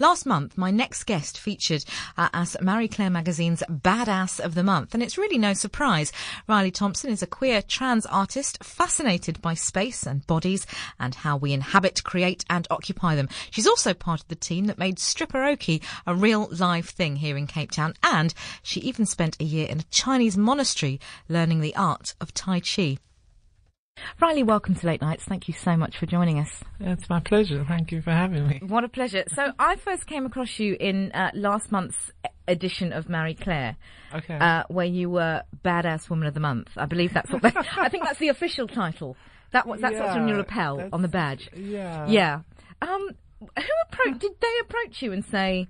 Last month, my next guest featured uh, as Marie Claire magazine's Badass of the Month, and it's really no surprise. Riley Thompson is a queer trans artist fascinated by space and bodies and how we inhabit, create, and occupy them. She's also part of the team that made Stripperoke a real live thing here in Cape Town, and she even spent a year in a Chinese monastery learning the art of Tai Chi. Riley, welcome to Late Nights. Thank you so much for joining us. It's my pleasure. Thank you for having me. What a pleasure. So I first came across you in uh, last month's edition of Marie Claire. Okay. Uh, where you were Badass Woman of the Month. I believe that's what they, I think that's the official title. That was, that's what's on your lapel, on the badge. Yeah. Yeah. Um, who approached, did they approach you and say,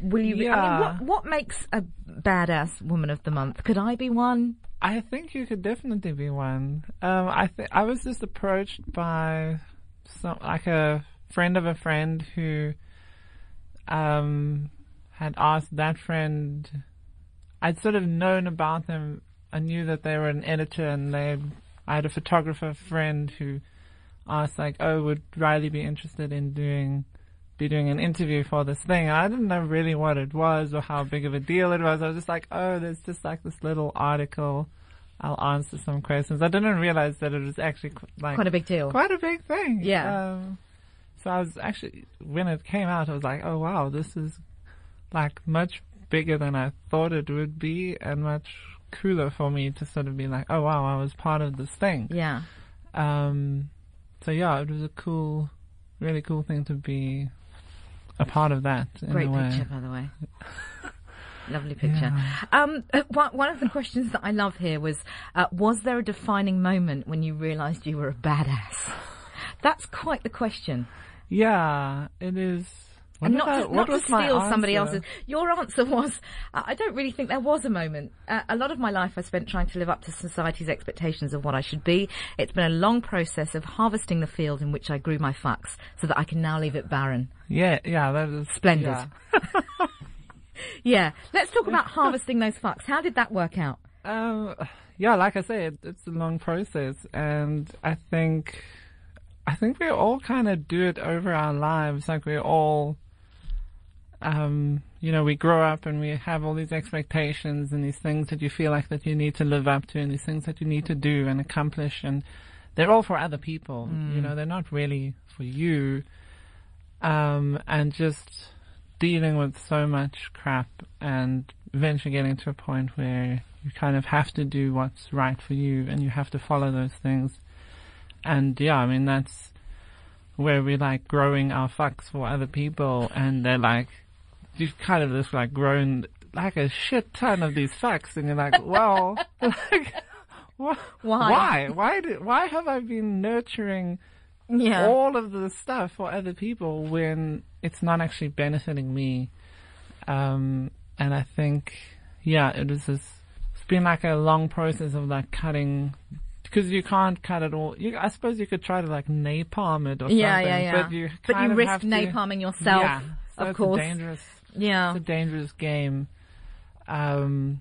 will you be, I mean, Yeah. what, what makes a badass woman of the month? Could I be one? I think you could definitely be one. Um, I think I was just approached by some like a friend of a friend who um had asked that friend. I'd sort of known about them. I knew that they were an editor, and they. I had a photographer friend who asked like, "Oh, would Riley be interested in doing?" Be doing an interview for this thing. I didn't know really what it was or how big of a deal it was. I was just like, oh, there's just like this little article. I'll answer some questions. I didn't realize that it was actually like Quite a big deal. quite a big thing. Yeah. Um, so I was actually when it came out, I was like, oh wow, this is like much bigger than I thought it would be, and much cooler for me to sort of be like, oh wow, I was part of this thing. Yeah. Um, so yeah, it was a cool, really cool thing to be a part of that. In Great picture, by the way. Lovely picture. Um, uh, one, one of the questions that I love here was, uh, was there a defining moment when you realised you were a badass? That's quite the question. Yeah, it is. What and did not to, what not to steal somebody else's. Your answer was, I don't really think there was a moment. Uh, a lot of my life I spent trying to live up to society's expectations of what I should be. It's been a long process of harvesting the field in which I grew my fucks so that I can now leave it barren. Yeah, yeah, that is Splendid. yeah. Yeah. Let's talk about harvesting those fucks. How did that work out? Um, yeah, like I said, it's a long process, and I think, I think we all kind of do it over our lives. Like we all, um, you know, we grow up and we have all these expectations and these things that you feel like that you need to live up to, and these things that you need to do and accomplish, and they're all for other people. You know, they're not really for you. Um, and just dealing with so much crap and eventually getting to a point where you kind of have to do what's right for you and you have to follow those things. And yeah, I mean, that's where we're like growing our fucks for other people and they're like, you've kind of just like grown like a shit ton of these fucks and you're like, well, like, wh- Why? Why? Why, did, why have I been nurturing Yeah. all of the stuff for other people when it's not actually benefiting me. Um, and I think, yeah, it was just, it's been like a long process of like cutting, because you can't cut it all. You, I suppose you could try to like napalm it or Yeah, something, yeah, yeah. but you But you risk have to- napalming yourself, yeah, so of it's course. Dangerous, Yeah. it's a dangerous game. Um,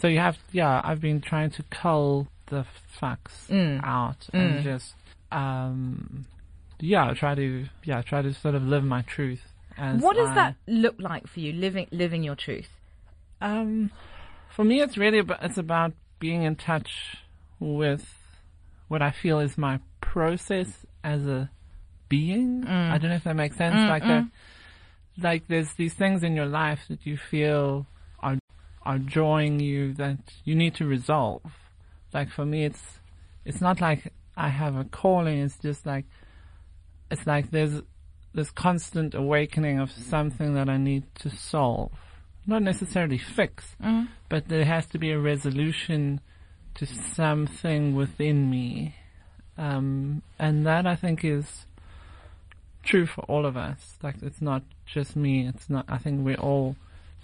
so you have, yeah, I've been trying to cull the fucks Mm. out and just, um, yeah, try to, yeah, try to sort of live my truth. As What does I- that look like for you, living living your truth? Um, for me, it's really about, it's about being in touch with what I feel is my process as a being. I don't know if that makes sense. Like that, like there's these things in your life that you feel are are drawing you that you need to resolve. Like for me, it's it's not like I have a calling. It's just like it's like there's this constant awakening of something that I need to solve. Not necessarily fix, but there has to be a resolution to something within me. Um, and that I think is true for all of us. Like it's not just me. It's not, I think we're all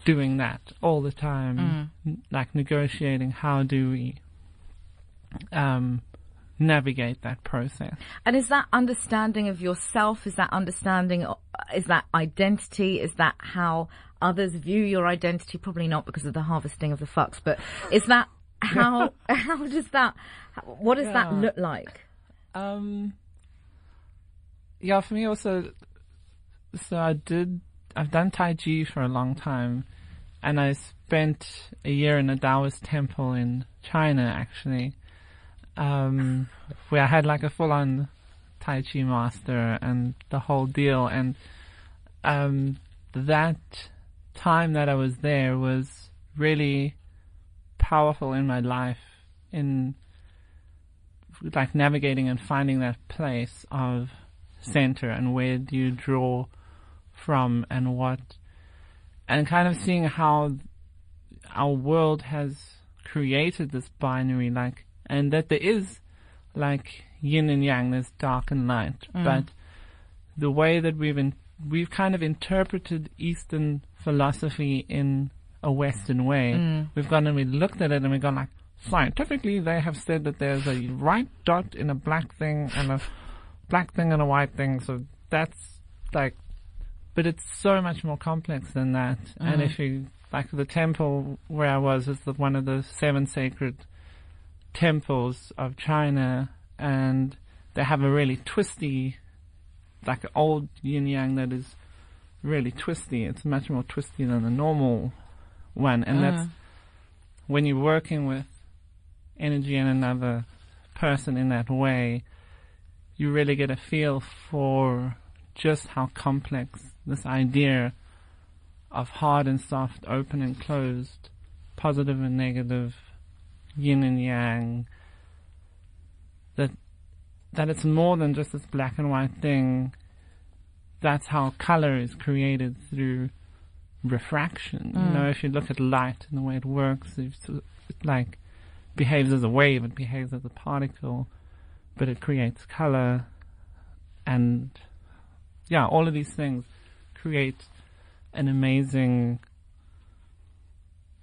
doing that all the time. N- Like negotiating how do we, um, navigate that process. And is that understanding of yourself? Is that understanding? Is that identity? Is that how others view your identity? Probably not because of the harvesting of the fucks, but is that how? how does that? What does that look like? Um, yeah, for me also, so I did I've done Tai Chi for a long time, and I spent a year in a Taoist temple in China actually, um, where I had like a full-on Tai Chi master and the whole deal, and um, that time that I was there was really powerful in my life in like navigating and finding that place of center and where do you draw from and what and kind of seeing how our world has created this binary like and that there is like yin and yang there's dark and light Mm. but the way that we've in, we've kind of interpreted eastern philosophy in a western way Mm. we've gone and we looked at it and we've gone like scientifically they have said that there's a right dot in a black thing and a black thing and a white thing so that's like but it's so much more complex than that. And mm. if you like the temple where i was is the, one of the seven sacred temples of china and they have a really twisty like old yin yang that is really twisty. It's much more twisty than the normal one and that's mm. when you're working with energy in another person in that way, you really get a feel for just how complex this idea of hard and soft, open and closed, positive and negative, yin and yang, that that it's more than just this black and white thing. That's how color is created through refraction. You mm. know, if you look at light and the way it works, it's, it like behaves as a wave, it behaves as a particle, but it creates color, and yeah, all of these things create an amazing,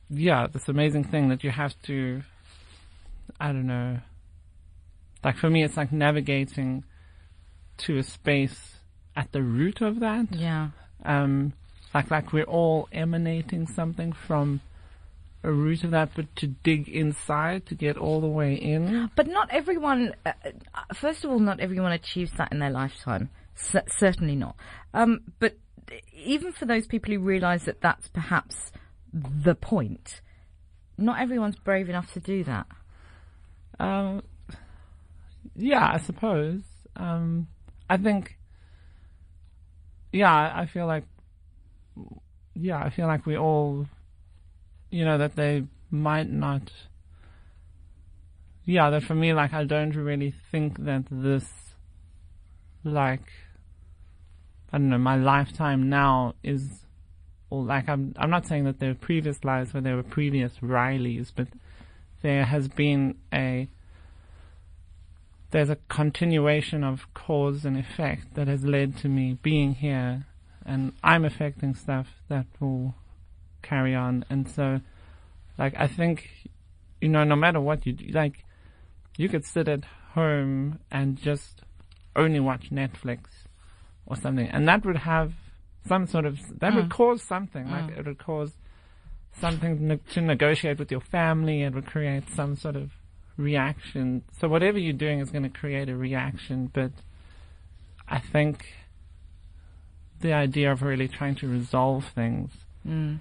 yeah, this amazing thing that you have to, I don't know, like for me, it's like navigating to a space at the root of that Yeah. um, like like we're all emanating something from a root of that, but to dig inside to get all the way in. But not everyone, uh, first of all, not everyone achieves that in their lifetime. C- certainly not. Um, but even for those people who realise that that's perhaps the point, not everyone's brave enough to do that. Um, yeah, I suppose. Um, I think. Yeah, I feel like. Yeah, I feel like we all, you know, that they might not. Yeah, that for me, like, I don't really think that this, like, I don't know, my lifetime now is, like, I'm, I'm not saying that there were previous lives where there were previous Rileys, but there has been a, there's a continuation of cause and effect that has led to me being here and I'm affecting stuff that will carry on. And so, like, I think, you know, no matter what you do, like, you could sit at home and just only watch Netflix or something, and that would have some sort of, that would cause something, like, it would cause something ne- to negotiate with your family, it would create some sort of reaction. So whatever you're doing is going to create a reaction, but I think the idea of really trying to resolve things Mm.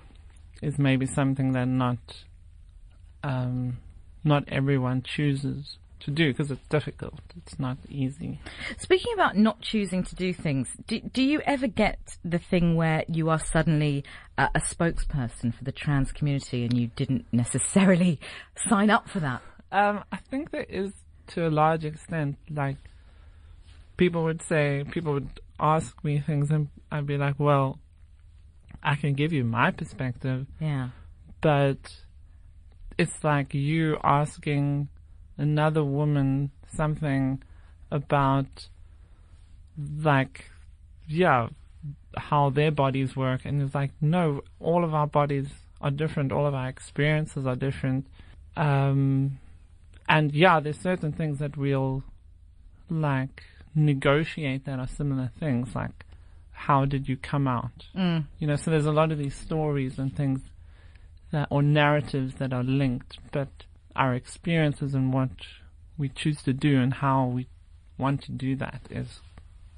Is maybe something that not um, not everyone chooses to do because it's difficult. It's not easy. Speaking about not choosing to do things, do, do you ever get the thing where you are suddenly a, a spokesperson for the trans community and you didn't necessarily sign up for that? Um, I think there is to a large extent like people would say people would ask me things and I'd be like, well, I can give you my perspective, Yeah. but it's like you asking another woman something about like yeah how their bodies work. And it's like no all of our bodies are different. All of our experiences are different. Um and yeah there's certain things that we'll like negotiate that are similar things. Like how did you come out Mm. you know so there's a lot of these stories and things that or narratives that are linked but our experiences and what we choose to do and how we want to do that is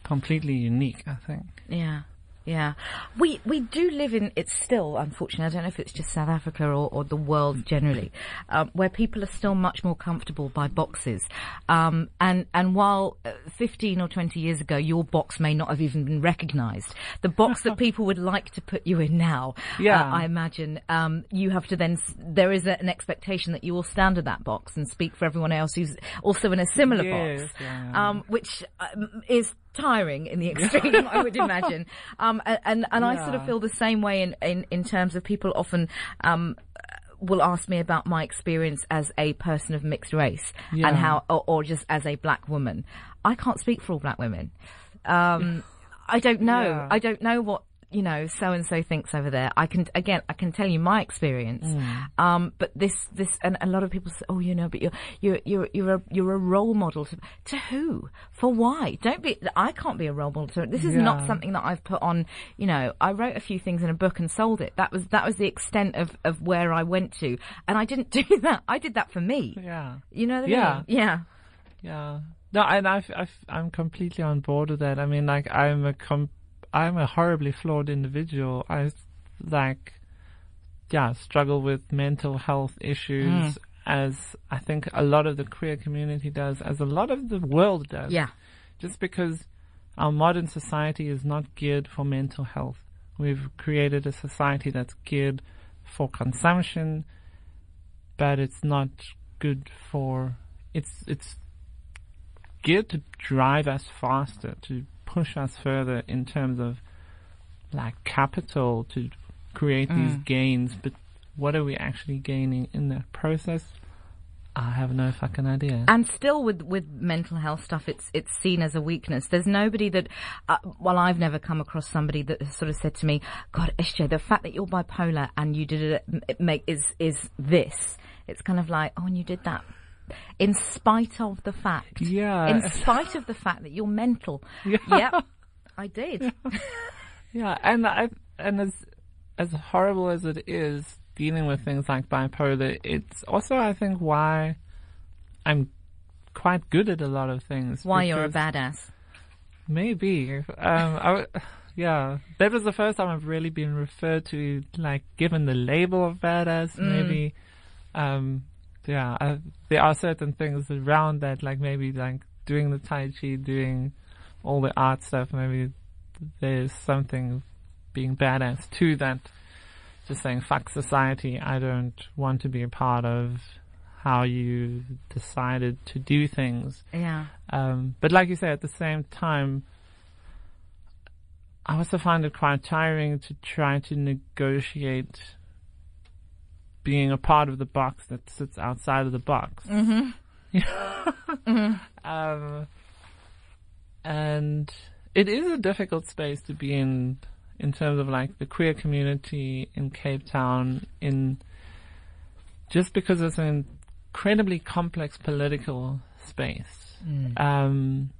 completely unique i think Yeah. Yeah, we we do live in. It's still, unfortunately, I don't know if it's just South Africa or, or the world generally, um, where people are still much more comfortable by boxes. Um, and and while uh, 15 or 20 years ago, your box may not have even been recognised, the box that people would like to put you in now, Yeah. uh, I imagine um, you have to then. There is a, an expectation that you will stand at that box and speak for everyone else who's also in a similar Yes, box, yeah. um, which um, is tiring in the extreme, I would imagine. Um, and and I sort of feel the same way in, in, in terms of people often um, will ask me about my experience as a person of mixed race Yeah. and how, or, or just as a black woman. I can't speak for all black women. Um, I don't know. Yeah. I don't know what you know so and so thinks over there. I can again, I can tell you my experience. Mm. Um, but this, this, and a lot of people say, "Oh, you know, but you're you're you're you're a you're a role model to to who? For why? Don't be. I can't be a role model to. This is not something that I've put on. You know, I wrote a few things in a book and sold it. That was that was the extent of of where I went to, and I didn't do that. I did that for me. Yeah. You know I Yeah. mean? Yeah. Yeah. No, and I've, I've, I'm completely on board with that. I mean, like, I'm a com- I'm a horribly flawed individual. I, like, yeah, struggle with mental health issues mm. as I think a lot of the queer community does, as a lot of the world does. Yeah. Just because our modern society is not geared for mental health. We've created a society that's geared for consumption, but it's not good for, it's, it's geared to drive us faster, to push us further in terms of like capital to create these gains, but what are we actually gaining in that process? I have no fucking idea. And still with, with mental health stuff, it's, it's seen as a weakness. There's nobody that, uh, well, I've never come across somebody that has sort of said to me, God, SJ, the fact that you're bipolar and you did it, it make, is, is this. It's kind of like, oh, and you did that. In spite of the fact. Yeah. In spite of the fact that you're mental. Yeah. Yep. I did. Yeah, and I and as as horrible as it is dealing with things like bipolar, it's also I think why I'm quite good at a lot of things. Why you're a badass. Maybe. Um, I w- yeah, that was the first time I've really been referred to, like, given the label of badass. Maybe, um, yeah, I, there are certain things around that, like maybe like doing the tai chi, doing all the art stuff. Maybe there's something being badass to that. Just saying, fuck society. I don't want to be a part of how you decided to do things. Yeah. Um, but like you say, at the same time, I also find it quite tiring to try to negotiate being a part of the box that sits outside of the box. Mm-hmm. um, and it is a difficult space to be in, in terms of like the queer community in Cape Town, in just because it's an incredibly complex political space. Um,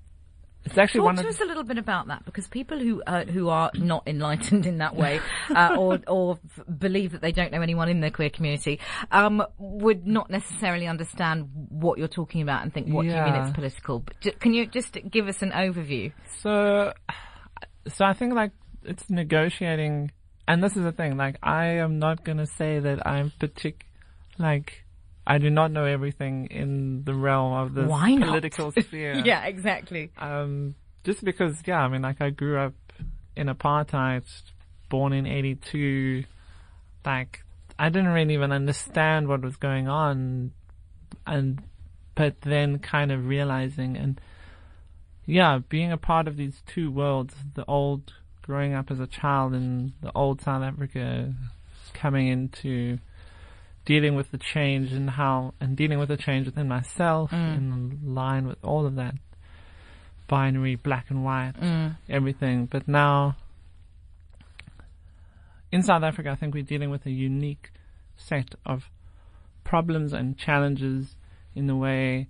it's actually Talk one to us a little bit about that, because people who uh, who are not enlightened in that way, uh, or or believe that they don't know anyone in the queer community, um, would not necessarily understand what you're talking about and think, "What do you mean it's political?" But ju- can you just give us an overview? So, so I think like it's negotiating, and this is the thing. Like, I am not gonna say that I'm particular, like, I do not know everything in the realm of the Why not? political sphere. Yeah, exactly. Um, just because, yeah, I mean, like, I grew up in apartheid, born in '82. Like, I didn't really even understand what was going on, and but then kind of realizing and yeah, being a part of these two worlds, the old growing up as a child in the old South Africa, coming into dealing with the change and how, and dealing with the change within myself mm. in line with all of that binary black and white, mm. everything. But now, in South Africa, I think we're dealing with a unique set of problems and challenges in the way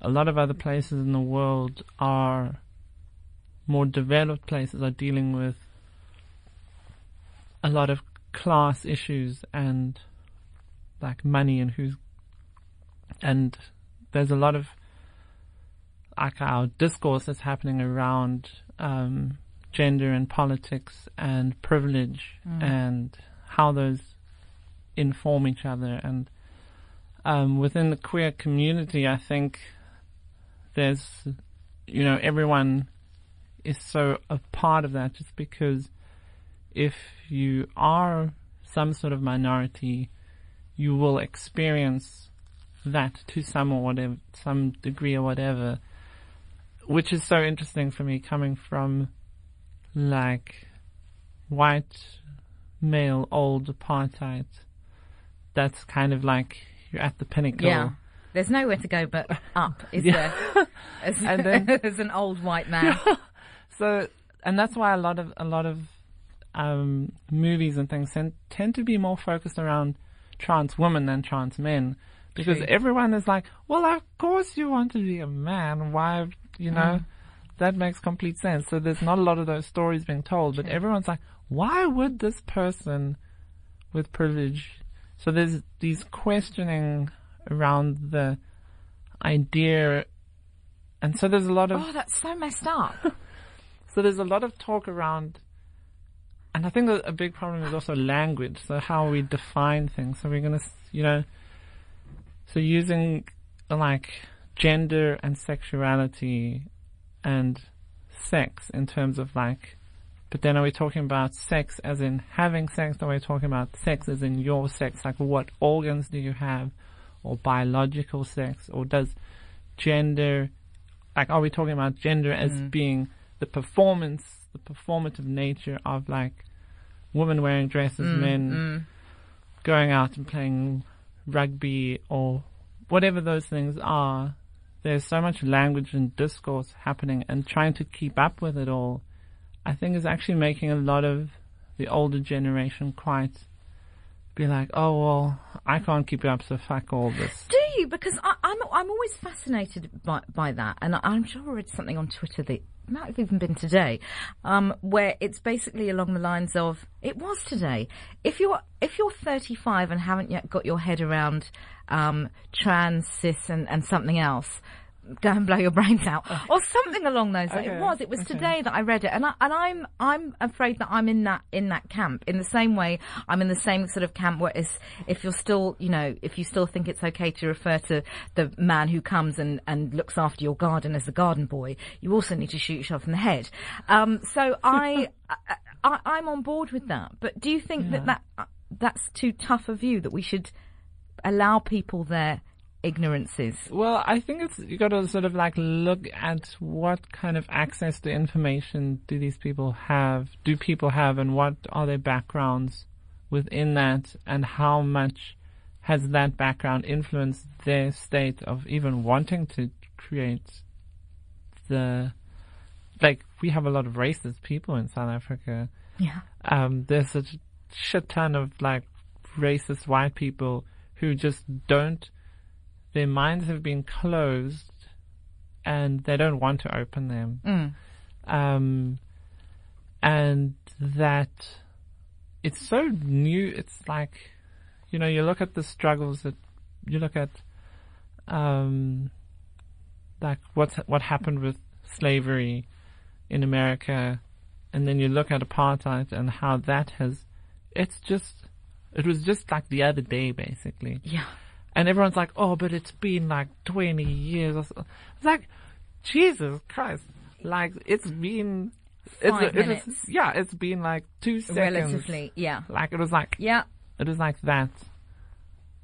a lot of other places in the world are more developed places are dealing with a lot of class issues and like money and who's and there's a lot of like our discourse that's happening around um, gender and politics and privilege and how those inform each other. And um, within the queer community, I think there's, you know, everyone is so a part of that just because if you are some sort of minority, you will experience that to some or whatever, some degree or whatever, which is so interesting for me coming from like white male old apartheid. That's kind of like you're at the pinnacle. Yeah. There's nowhere to go but up, is Yeah. there? As, And then- as an old white man. So, and that's why a lot of a lot of um, movies and things tend, tend to be more focused around trans women than trans men, because True. everyone is like, well, of course you want to be a man. Why, you know, mm. that makes complete sense. So there's not a lot of those stories being told, but everyone's like, why would this person with privilege? So there's these questioning around the idea, and so there's a lot of Oh, that's so messed up. so there's a lot of talk around, and I think a big problem is also language. So how we define things. So we're gonna, you know, so using like gender and sexuality and sex in terms of like, but then are we talking about sex as in having sex? Or are we talking about sex as in your sex? Like what organs do you have? Or biological sex? Or does gender, like are we talking about gender as mm. being the performance, the performative nature of like women wearing dresses, mm, men mm. going out and playing rugby or whatever those things are. There's so much language and discourse happening and trying to keep up with it all, I think is actually making a lot of the older generation quite be like, oh well, I can't keep up, so fuck all this. Do you? Because I, I'm I'm always fascinated by by that, and I'm sure I read something on Twitter might have even been today, um, where it's basically along the lines of it was today. If you're if you're 35 and haven't yet got your head around um, trans, cis, and, and something else. Go and blow your brains out, or something along those lines. It was. It was okay. today that I read it, and I, and I'm I'm afraid that I'm in that in that camp. In the same way, I'm in the same sort of camp where it's, if you're still, you know, if you still think it's okay to refer to the man who comes and and looks after your garden as the garden boy, you also need to shoot yourself in the head. Um, so I, I, I'm on board with that. But do you think that that uh, that's too tough a view that we should allow people their ignorances? Well, I think it's you got to sort of like look at what kind of access to information do these people have, do people have, and what are their backgrounds within that, and how much has that background influenced their state of even wanting to create the like we have a lot of racist people in South Africa Yeah. um, there's a shit ton of like racist white people who just don't, their minds have been closed and they don't want to open them. Um, and that it's so new. It's like, you know, you look at the struggles that you look at, um, like what what happened with slavery in America, and then you look at apartheid and how that has, it's just, it was just like the other day basically. Yeah. And everyone's like, oh, but it's been like 20 years. so. It's like, Jesus Christ. Like, it's been, it's, it was- yeah, it's been like two seconds. Relatively. Yeah. Like, it was like, Yeah. it was like that.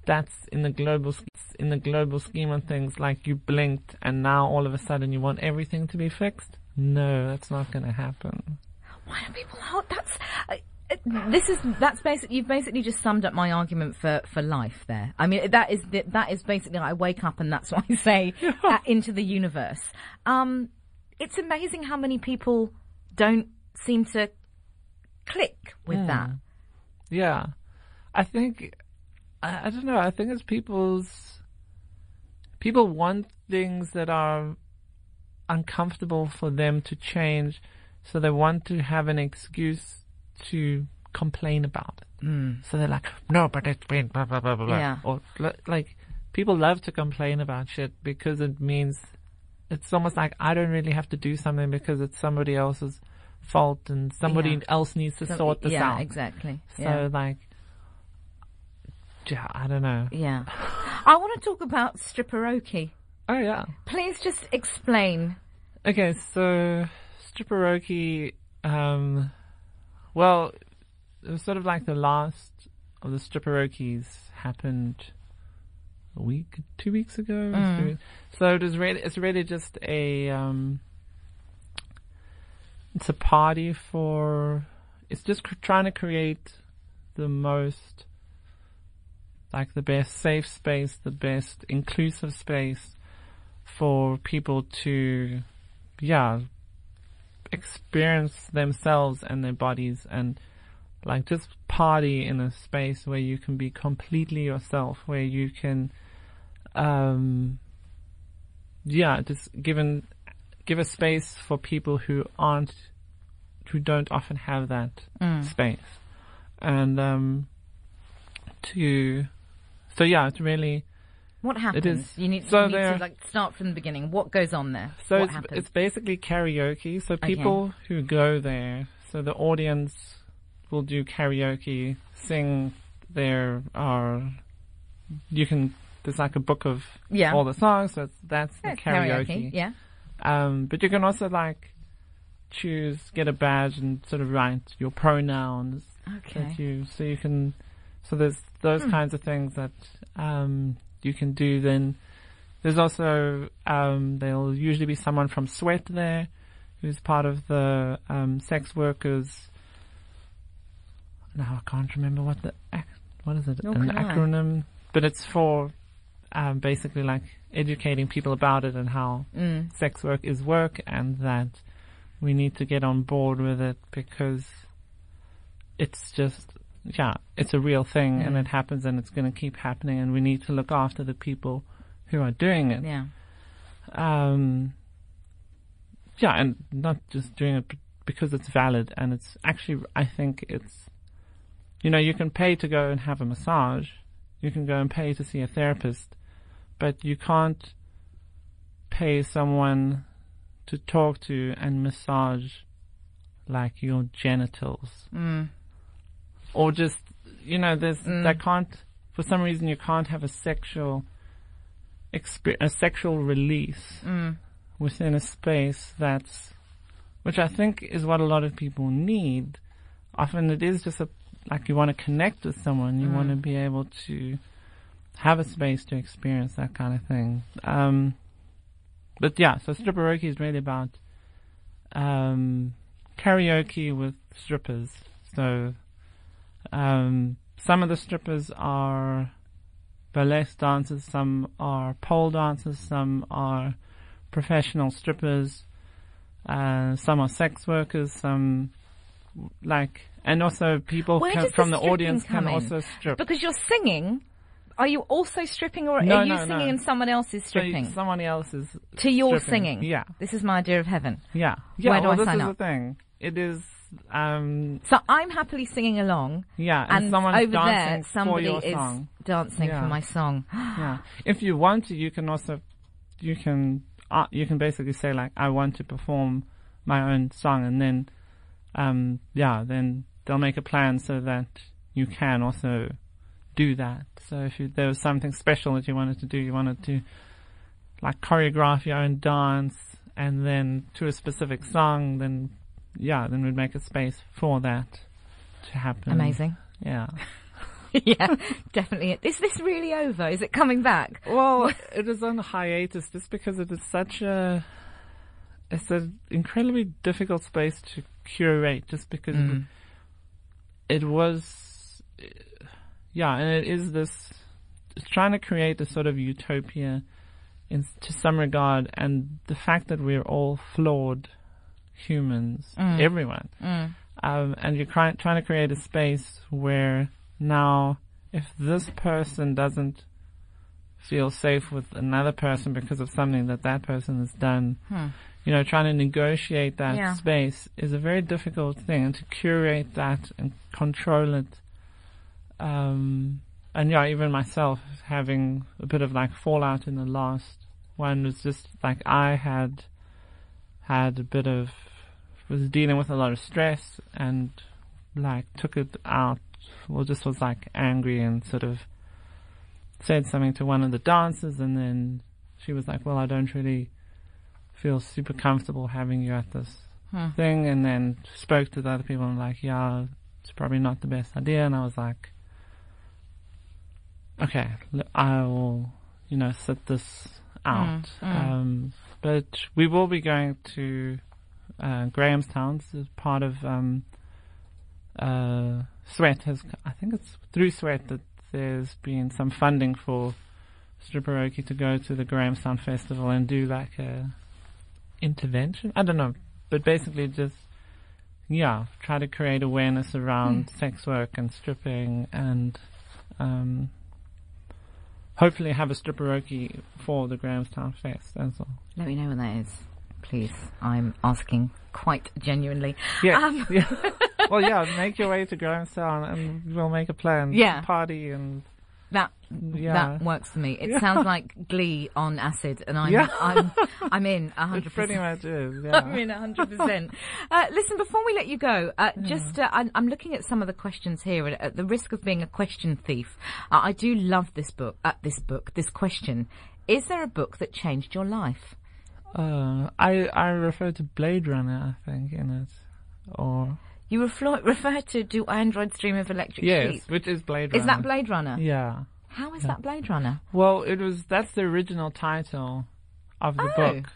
That's in the global, in the global scheme of things, like you blinked and now all of a sudden you want everything to be fixed? No, that's not gonna happen. Why do people hold? That's uh, this is that's basically you've basically just summed up my argument for for life there. I mean that is that that is basically I wake up and that's what I say uh, into the universe. Um, it's amazing how many people don't seem to click with that. Yeah. I think, I, I don't know, I think it's people's, people want things that are uncomfortable for them to change, so they want to have an excuse to complain about it. Mm. So they're like, no, but it's been blah, blah, blah, blah, blah. Yeah. Or, like, people love to complain about shit because it means, it's almost like I don't really have to do something because it's somebody else's fault and somebody Yeah. else needs to So- sort this out. yeah, out. exactly. So yeah. like, yeah, I don't know. yeah. I want to talk about stripperoke. Oh yeah. Please just explain. Okay, so stripperoke, um, well, it was sort of like the last of the stripperokes happened a week, two weeks ago. weeks- So it is really, it's really just a, um, it's a party for, it's just cr- trying to create the most, like the best safe space, the best inclusive space for people to, yeah, experience themselves and their bodies and like just party in a space where you can be completely yourself, where you can, um, yeah, just given, give a space for people who aren't, who don't often have that space. And, um, to, so yeah, it's really, What happens? is- You need, so you need to like start from the beginning. What goes on there? So what it's, happens? it's basically karaoke. So people who go there, so the audience will do karaoke, sing their, uh, you can, there's like a book of Yeah. all the songs, so it's, that's the Yeah, karaoke. Yeah. Um, but you can also like choose, get a badge and sort of write your pronouns Okay. that you, so you can, so there's those Hmm. kinds of things that, um, you can do then. There's also, um, there'll usually be someone from Sweat there who's part of the, um, sex workers. Now I can't remember what the, what is it? Nor An can I. acronym, but it's for, um, basically like educating people about it and how Mm. sex work is work and that we need to get on board with it because it's just yeah it's a real thing and it happens and it's going to keep happening and we need to look after the people who are doing it Yeah. um yeah and not just doing it because it's valid and it's actually i think it's you know you can pay to go and have a massage you can go and pay to see a therapist but you can't pay someone to talk to and massage like your genitals Mm. Or just you know there's Mm. that can't for some reason you can't have a sexual a sexual release Mm. within a space that's which I think is what a lot of people need. Often it is just a like you want to connect with someone, you want to be able to have a space to experience that kind of thing. Um, but yeah, so stripperoke is really about um, karaoke with strippers. So um, some of the strippers are burlesque dancers, some are pole dancers, some are professional strippers, uh, some are sex workers, some like, and also people can, does the from the audience can in? also strip. Because you're singing. Are you also stripping or No, are you no, singing no. and someone else is So stripping? someone else is to your stripping. singing. Yeah, This is my idea of heaven. yeah, yeah. Where do well, I this sign is up? the thing. It is, um, So I'm happily singing along, yeah, and, and someone's over dancing there for somebody is song. dancing Yeah. for my song. yeah. If you want to, you can also, you can, uh, you can basically say like, I want to perform my own song, and then, um, yeah, then they'll make a plan so that you can also do that. So if you, there was something special that you wanted to do, you wanted to, like, choreograph your own dance, and then to a specific song, then, yeah, then we'd make a space for that to happen. Amazing. Yeah. yeah, definitely. Is this really over? Is it coming back? Well, it is on hiatus just because it is such a, it's an incredibly difficult space to curate just because Mm. it was, yeah, and it is this, it's trying to create a sort of utopia in, to some regard and the fact that we're all flawed humans, Mm. everyone, Mm. um, and you're trying trying to create a space where now, if this person doesn't feel safe with another person because of something that that person has done, Hmm. you know, trying to negotiate that Yeah. space is a very difficult thing, and to curate that and control it. Um, and yeah, even myself having a bit of like fallout in the last one was just like I had had a bit of was dealing with a lot of stress and like took it out or just was like angry and sort of said something to one of the dancers and then she was like, well, I don't really feel super comfortable having you at this Hmm. thing and then spoke to the other people and like, yeah, it's probably not the best idea. And I was like, okay, I will, you know, sit this out. Mm, mm. Um, but we will be going to uh, Grahamstown as part of um, uh, Sweat. Has I think it's through Sweat that there's been some funding for Stripperoke to go to the Grahamstown Festival and do like a intervention. I don't know, but basically just yeah, try to create awareness around sex work and stripping and um, hopefully have a stripperoke for the Grahamstown Fest as well. Let me know when that is, please. I'm asking quite genuinely. Yeah, Um, yeah. well, yeah, make your way to Grahamstown and we'll make a plan. Yeah. Party and That Yeah. that works for me. It sounds like Glee on acid, and I'm Yeah. I'm I'm in hundred pretty much is, I'm yeah. in hundred percent. Uh, listen, before we let you go, uh, just uh, I'm, I'm looking at some of the questions here, and at the risk of being a question thief, uh, I do love this book. Uh, this book, this question: Is there a book that changed your life? Uh, I, I refer to Blade Runner, I think, in it. Or, You refer, refer to "Do Androids Dream of Electric yes, Sheep"? which is Blade Runner. Is that Blade Runner? Yeah. How is that Blade Runner? Well, it was that's the original title of the Oh. book,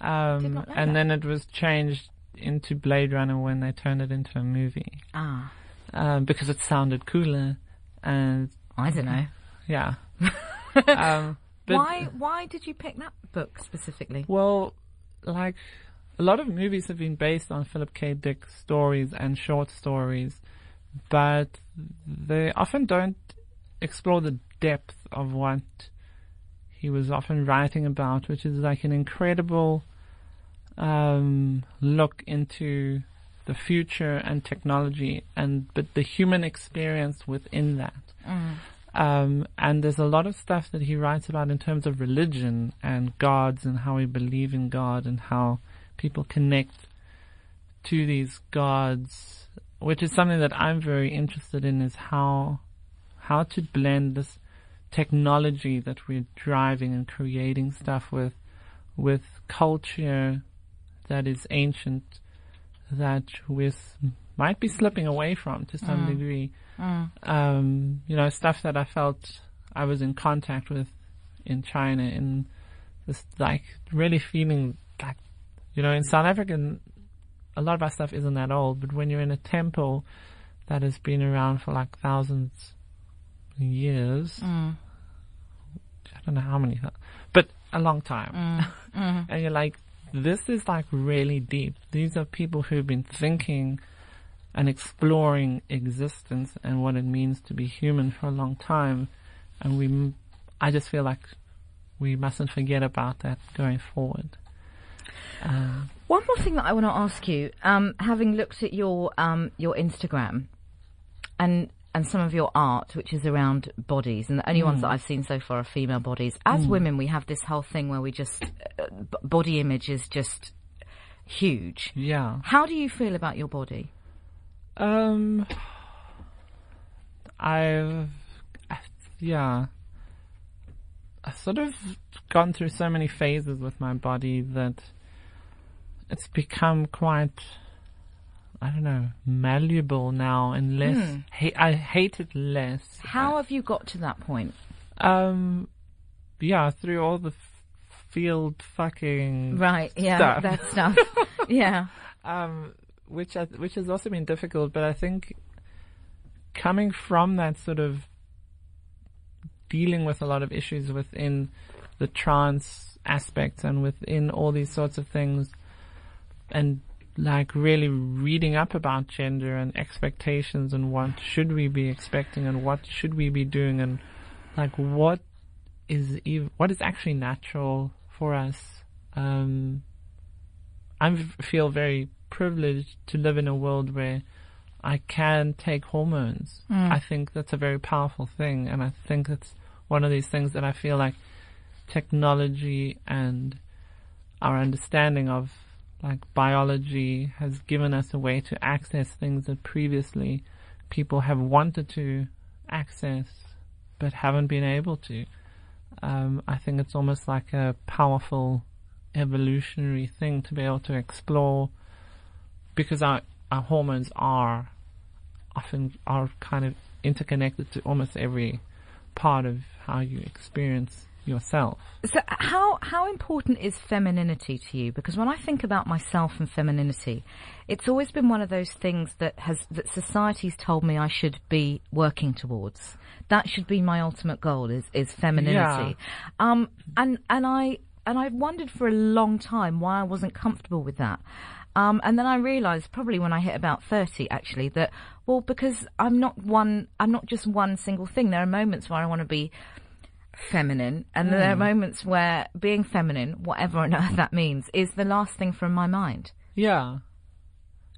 um, and that. then it was changed into Blade Runner when they turned it into a movie Ah, um, because it sounded cooler, and I don't know. yeah. um, but, why why did you pick that book specifically? Well, like a lot of movies have been based on Philip K. Dick stories and short stories, but they often don't explore the depth of what he was often writing about, which is like an incredible um, look into the future and technology, and but the human experience within that. Um, and there's a lot of stuff that he writes about in terms of religion and gods and how we believe in God and how people connect to these gods, which is something that I'm very interested in is how, how to blend this technology that we're driving and creating stuff with, with culture that is ancient that s- might be slipping away from to some mm. degree. Mm. Um, you know, stuff that I felt I was in contact with in China and just like really feeling like, you know, in South Africa, a lot of our stuff isn't that old, but when you're in a temple that has been around for like thousands of years, mm. I don't know how many, but a long time. and you're like, this is like really deep. These are people who've been thinking and exploring existence and what it means to be human for a long time. And we, I just feel like we mustn't forget about that going forward. Um, One more thing that I want to ask you, um, having looked at your um, your Instagram and and some of your art, which is around bodies, and the only ones that I've seen so far are female bodies. As women, we have this whole thing where we just uh, b- body image is just huge. yeah. How do you feel about your body? Um, I've, yeah, I've sort of gone through so many phases with my body that it's become quite, I don't know, malleable now and less, ha- I hate it less. How have you got to that point? Um, yeah, through all the f- field fucking Right, yeah, Stuff. that stuff. yeah. um, which I, which has also been difficult. But I think coming from that sort of dealing with a lot of issues within the trans aspects and within all these sorts of things, and like really reading up about gender and expectations and what should we be expecting and what should we be doing and like what is ev- what is actually natural for us. Um, I feel very privileged to live in a world where I can take hormones. I think that's a very powerful thing, and I think it's one of these things that I feel like technology and our understanding of like biology has given us a way to access things that previously people have wanted to access but haven't been able to. Um, I think it's almost like a powerful evolutionary thing to be able to explore because our, our hormones are often are kind of interconnected to almost every part of how you experience yourself. So how how important is femininity to you? Because when I think about myself and femininity, it's always been one of those things that has that society's told me I should be working towards. That should be my ultimate goal is is femininity. Yeah. Um and and I and I've wondered for a long time why I wasn't comfortable with that. Um, and then I realised probably when I hit about 30 actually that, well, because I'm not one, I'm not just one single thing. There are moments where I want to be feminine and mm. there are moments where being feminine, whatever on earth that means, is the last thing from my mind. Yeah.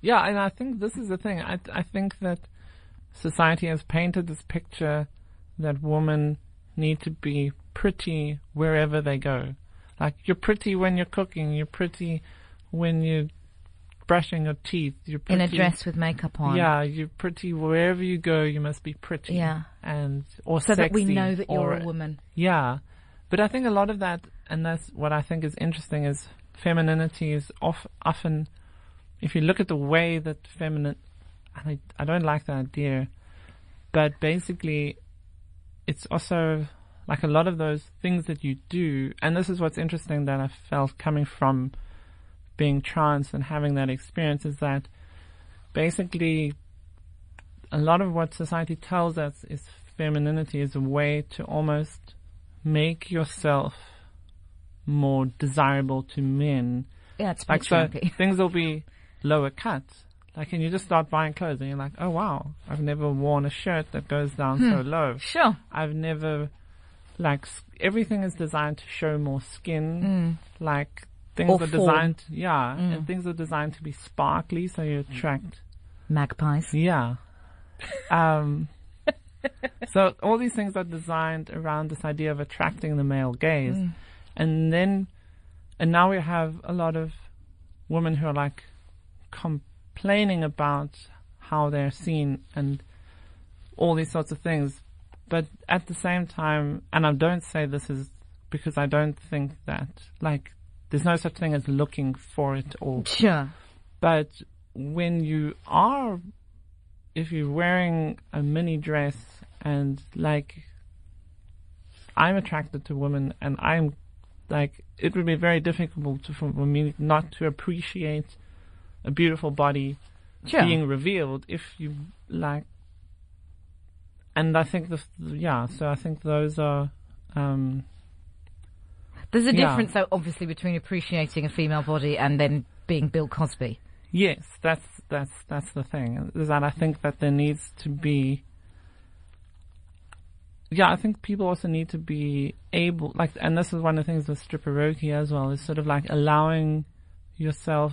Yeah, and I think this is the thing. I, I think that society has painted this picture that women need to be pretty wherever they go. Like, you're pretty when you're cooking, you're pretty when you're brushing your teeth. You're pretty, in a dress with makeup on. Yeah, you're pretty wherever you go. You must be pretty. Yeah, and or so that we know that you're a woman. Yeah, but I think a lot of that, and that's what I think is interesting, is femininity is off, often, if you look at the way that feminine, I, I don't like that idea, but basically, it's also like a lot of those things that you do, and this is what's interesting that I felt coming from being trans and having that experience is that basically a lot of what society tells us is femininity is a way to almost make yourself more desirable to men. Yeah, it's like so things will be lower cut. Like, and you just start buying clothes and you're like, oh wow, I've never worn a shirt that goes down hmm. so low. Sure. I've never, like, everything is designed to show more skin. Mm. Like, things are form. designed, yeah, mm. and things are designed to be sparkly, so you attract magpies. Yeah. um, so all these things are designed around this idea of attracting the male gaze, mm. and then, and now we have a lot of women who are like complaining about how they're seen and all these sorts of things. But at the same time, and I don't say this is because I don't think that like there's no such thing as looking for it all. Sure. But when you are, if you're wearing a mini dress and like, I'm attracted to women and I'm like, it would be very difficult for me not to appreciate a beautiful body sure. being revealed if you like. And I think the, yeah, so I think those are, um, there's a Yeah. difference, though, obviously, between appreciating a female body and then being Bill Cosby. Yes, that's that's that's the thing. Is that I think that there needs to be. Yeah, I think people also need to be able, like, and this is one of the things with stripperoke as well, is sort of like allowing yourself,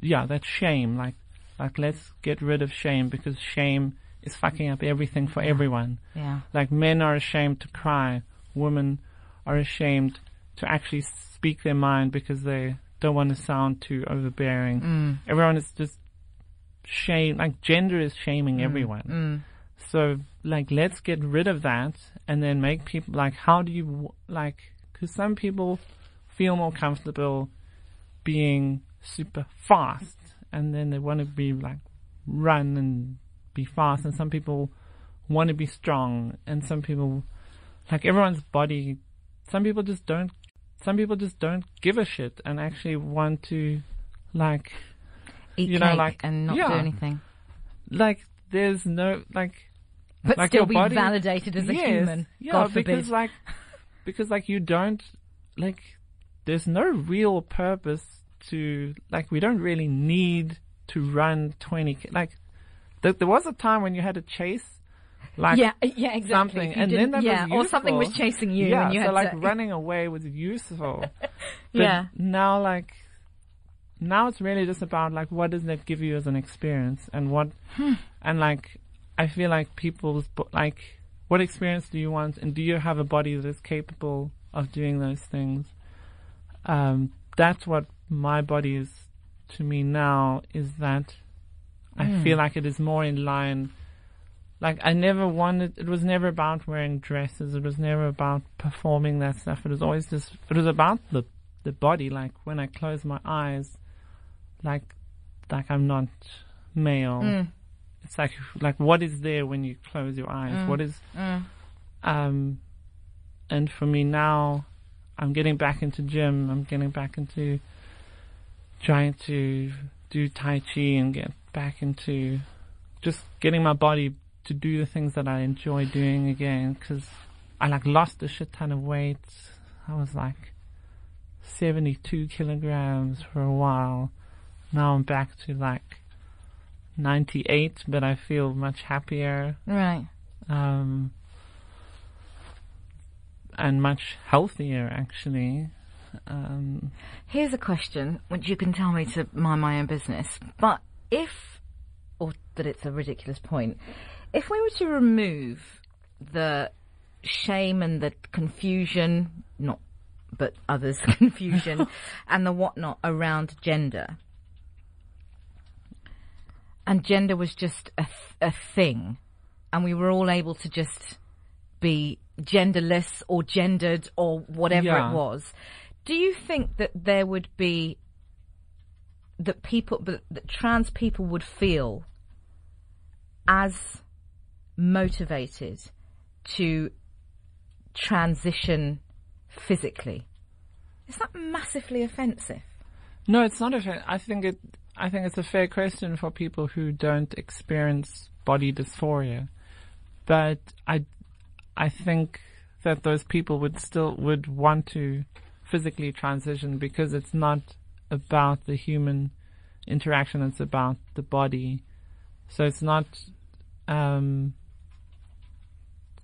yeah, that shame, like, like let's get rid of shame because shame is fucking up everything for everyone. Yeah. Like men are ashamed to cry, women are ashamed to actually speak their mind because they don't want to sound too overbearing. Mm. Everyone is just shame, like gender is shaming mm. everyone. Mm. So like, let's get rid of that and then make people like, how do you like? Because some people feel more comfortable being super fast, and then they want to be like run and be fast, and some people want to be strong, and some people like everyone's body some people just don't some people just don't give a shit and actually want to like eat you know like and not yeah, do anything. Like there's no like but like still be body, validated as a yes, human. yeah God because forbid. like because like you don't like there's no real purpose to like we don't really need to run 20 like there, there was a time when you had to chase like yeah, yeah, exactly. something, and then that yeah, or something was chasing you, yeah, and you so had like to. running away was useful. Yeah. Now, like, now it's really just about like what does that give you as an experience, and what, Hmm. and like, I feel like people's like, what experience do you want, and do you have a body that is capable of doing those things? Um, that's what my body is to me now is that I Hmm. feel like it is more in line. Like I never wanted. It was never about wearing dresses. It was never about performing that stuff. It was always just. It was about the the body. Like when I close my eyes, like like I'm not male. Mm. It's like like what is there when you close your eyes? Mm. What is Mm. um, and for me now, I'm getting back into gym. I'm getting back into trying to do Tai Chi and get back into just getting my body to do the things that I enjoy doing again. Cause I like lost a shit ton of weight. I was like 72 kilograms for a while. Now I'm back to like 98, but I feel much happier. Right. Um, and much healthier actually. Um, Here's a question which you can tell me to mind my own business. But if, or that it's a ridiculous point, if we were to remove the shame and the confusion, not but others confusion, and the whatnot around gender, and gender was just a, th- a thing, and we were all able to just be genderless or gendered or whatever Yeah. it was. Do you think that there would be that people that, that trans people would feel as motivated to transition physically? Is that massively offensive? no, it's not fair. I think it. I think it's a fair question for people who don't experience body dysphoria, but I, I think that those people would still would want to physically transition because it's not about the human interaction. It's about the body. So it's not. Um,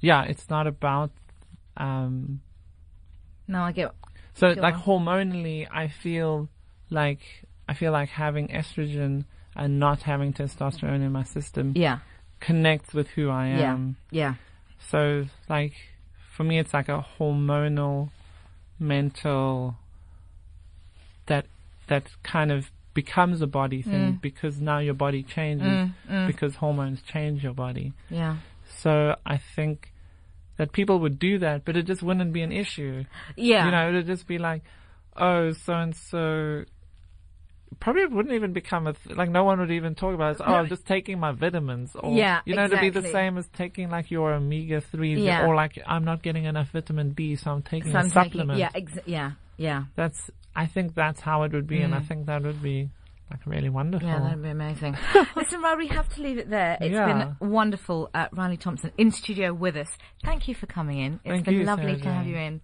yeah, it's not about. Um, No, I get. so Sure. like hormonally, I feel like I feel like having estrogen and not having testosterone in my system Yeah, connects with who I am. yeah, So like for me, it's like a hormonal, mental that that kind of becomes a body thing Mm. because now your body changes because hormones change your body. yeah. So I think that people would do that, but it just wouldn't be an issue. Yeah. You know, it'd just be like, oh, so and so. Probably wouldn't even become a th- like no one would even talk about it. Oh, I'm just taking my vitamins, or Yeah, you know, to be the same as taking like your omega threes, Yeah. or like I'm not getting enough vitamin D, so I'm taking So a I'm taking- supplement. yeah, ex- yeah, yeah. That's I think that's how it would be, and I Mm. think that would be like really wonderful. Yeah, that'd be amazing. Listen, Riley, we have to leave it there. It's Yeah. been wonderful, uh, Riley Thompson in studio with us. Thank you for coming in. It's Thank been you, lovely Sara to have you in.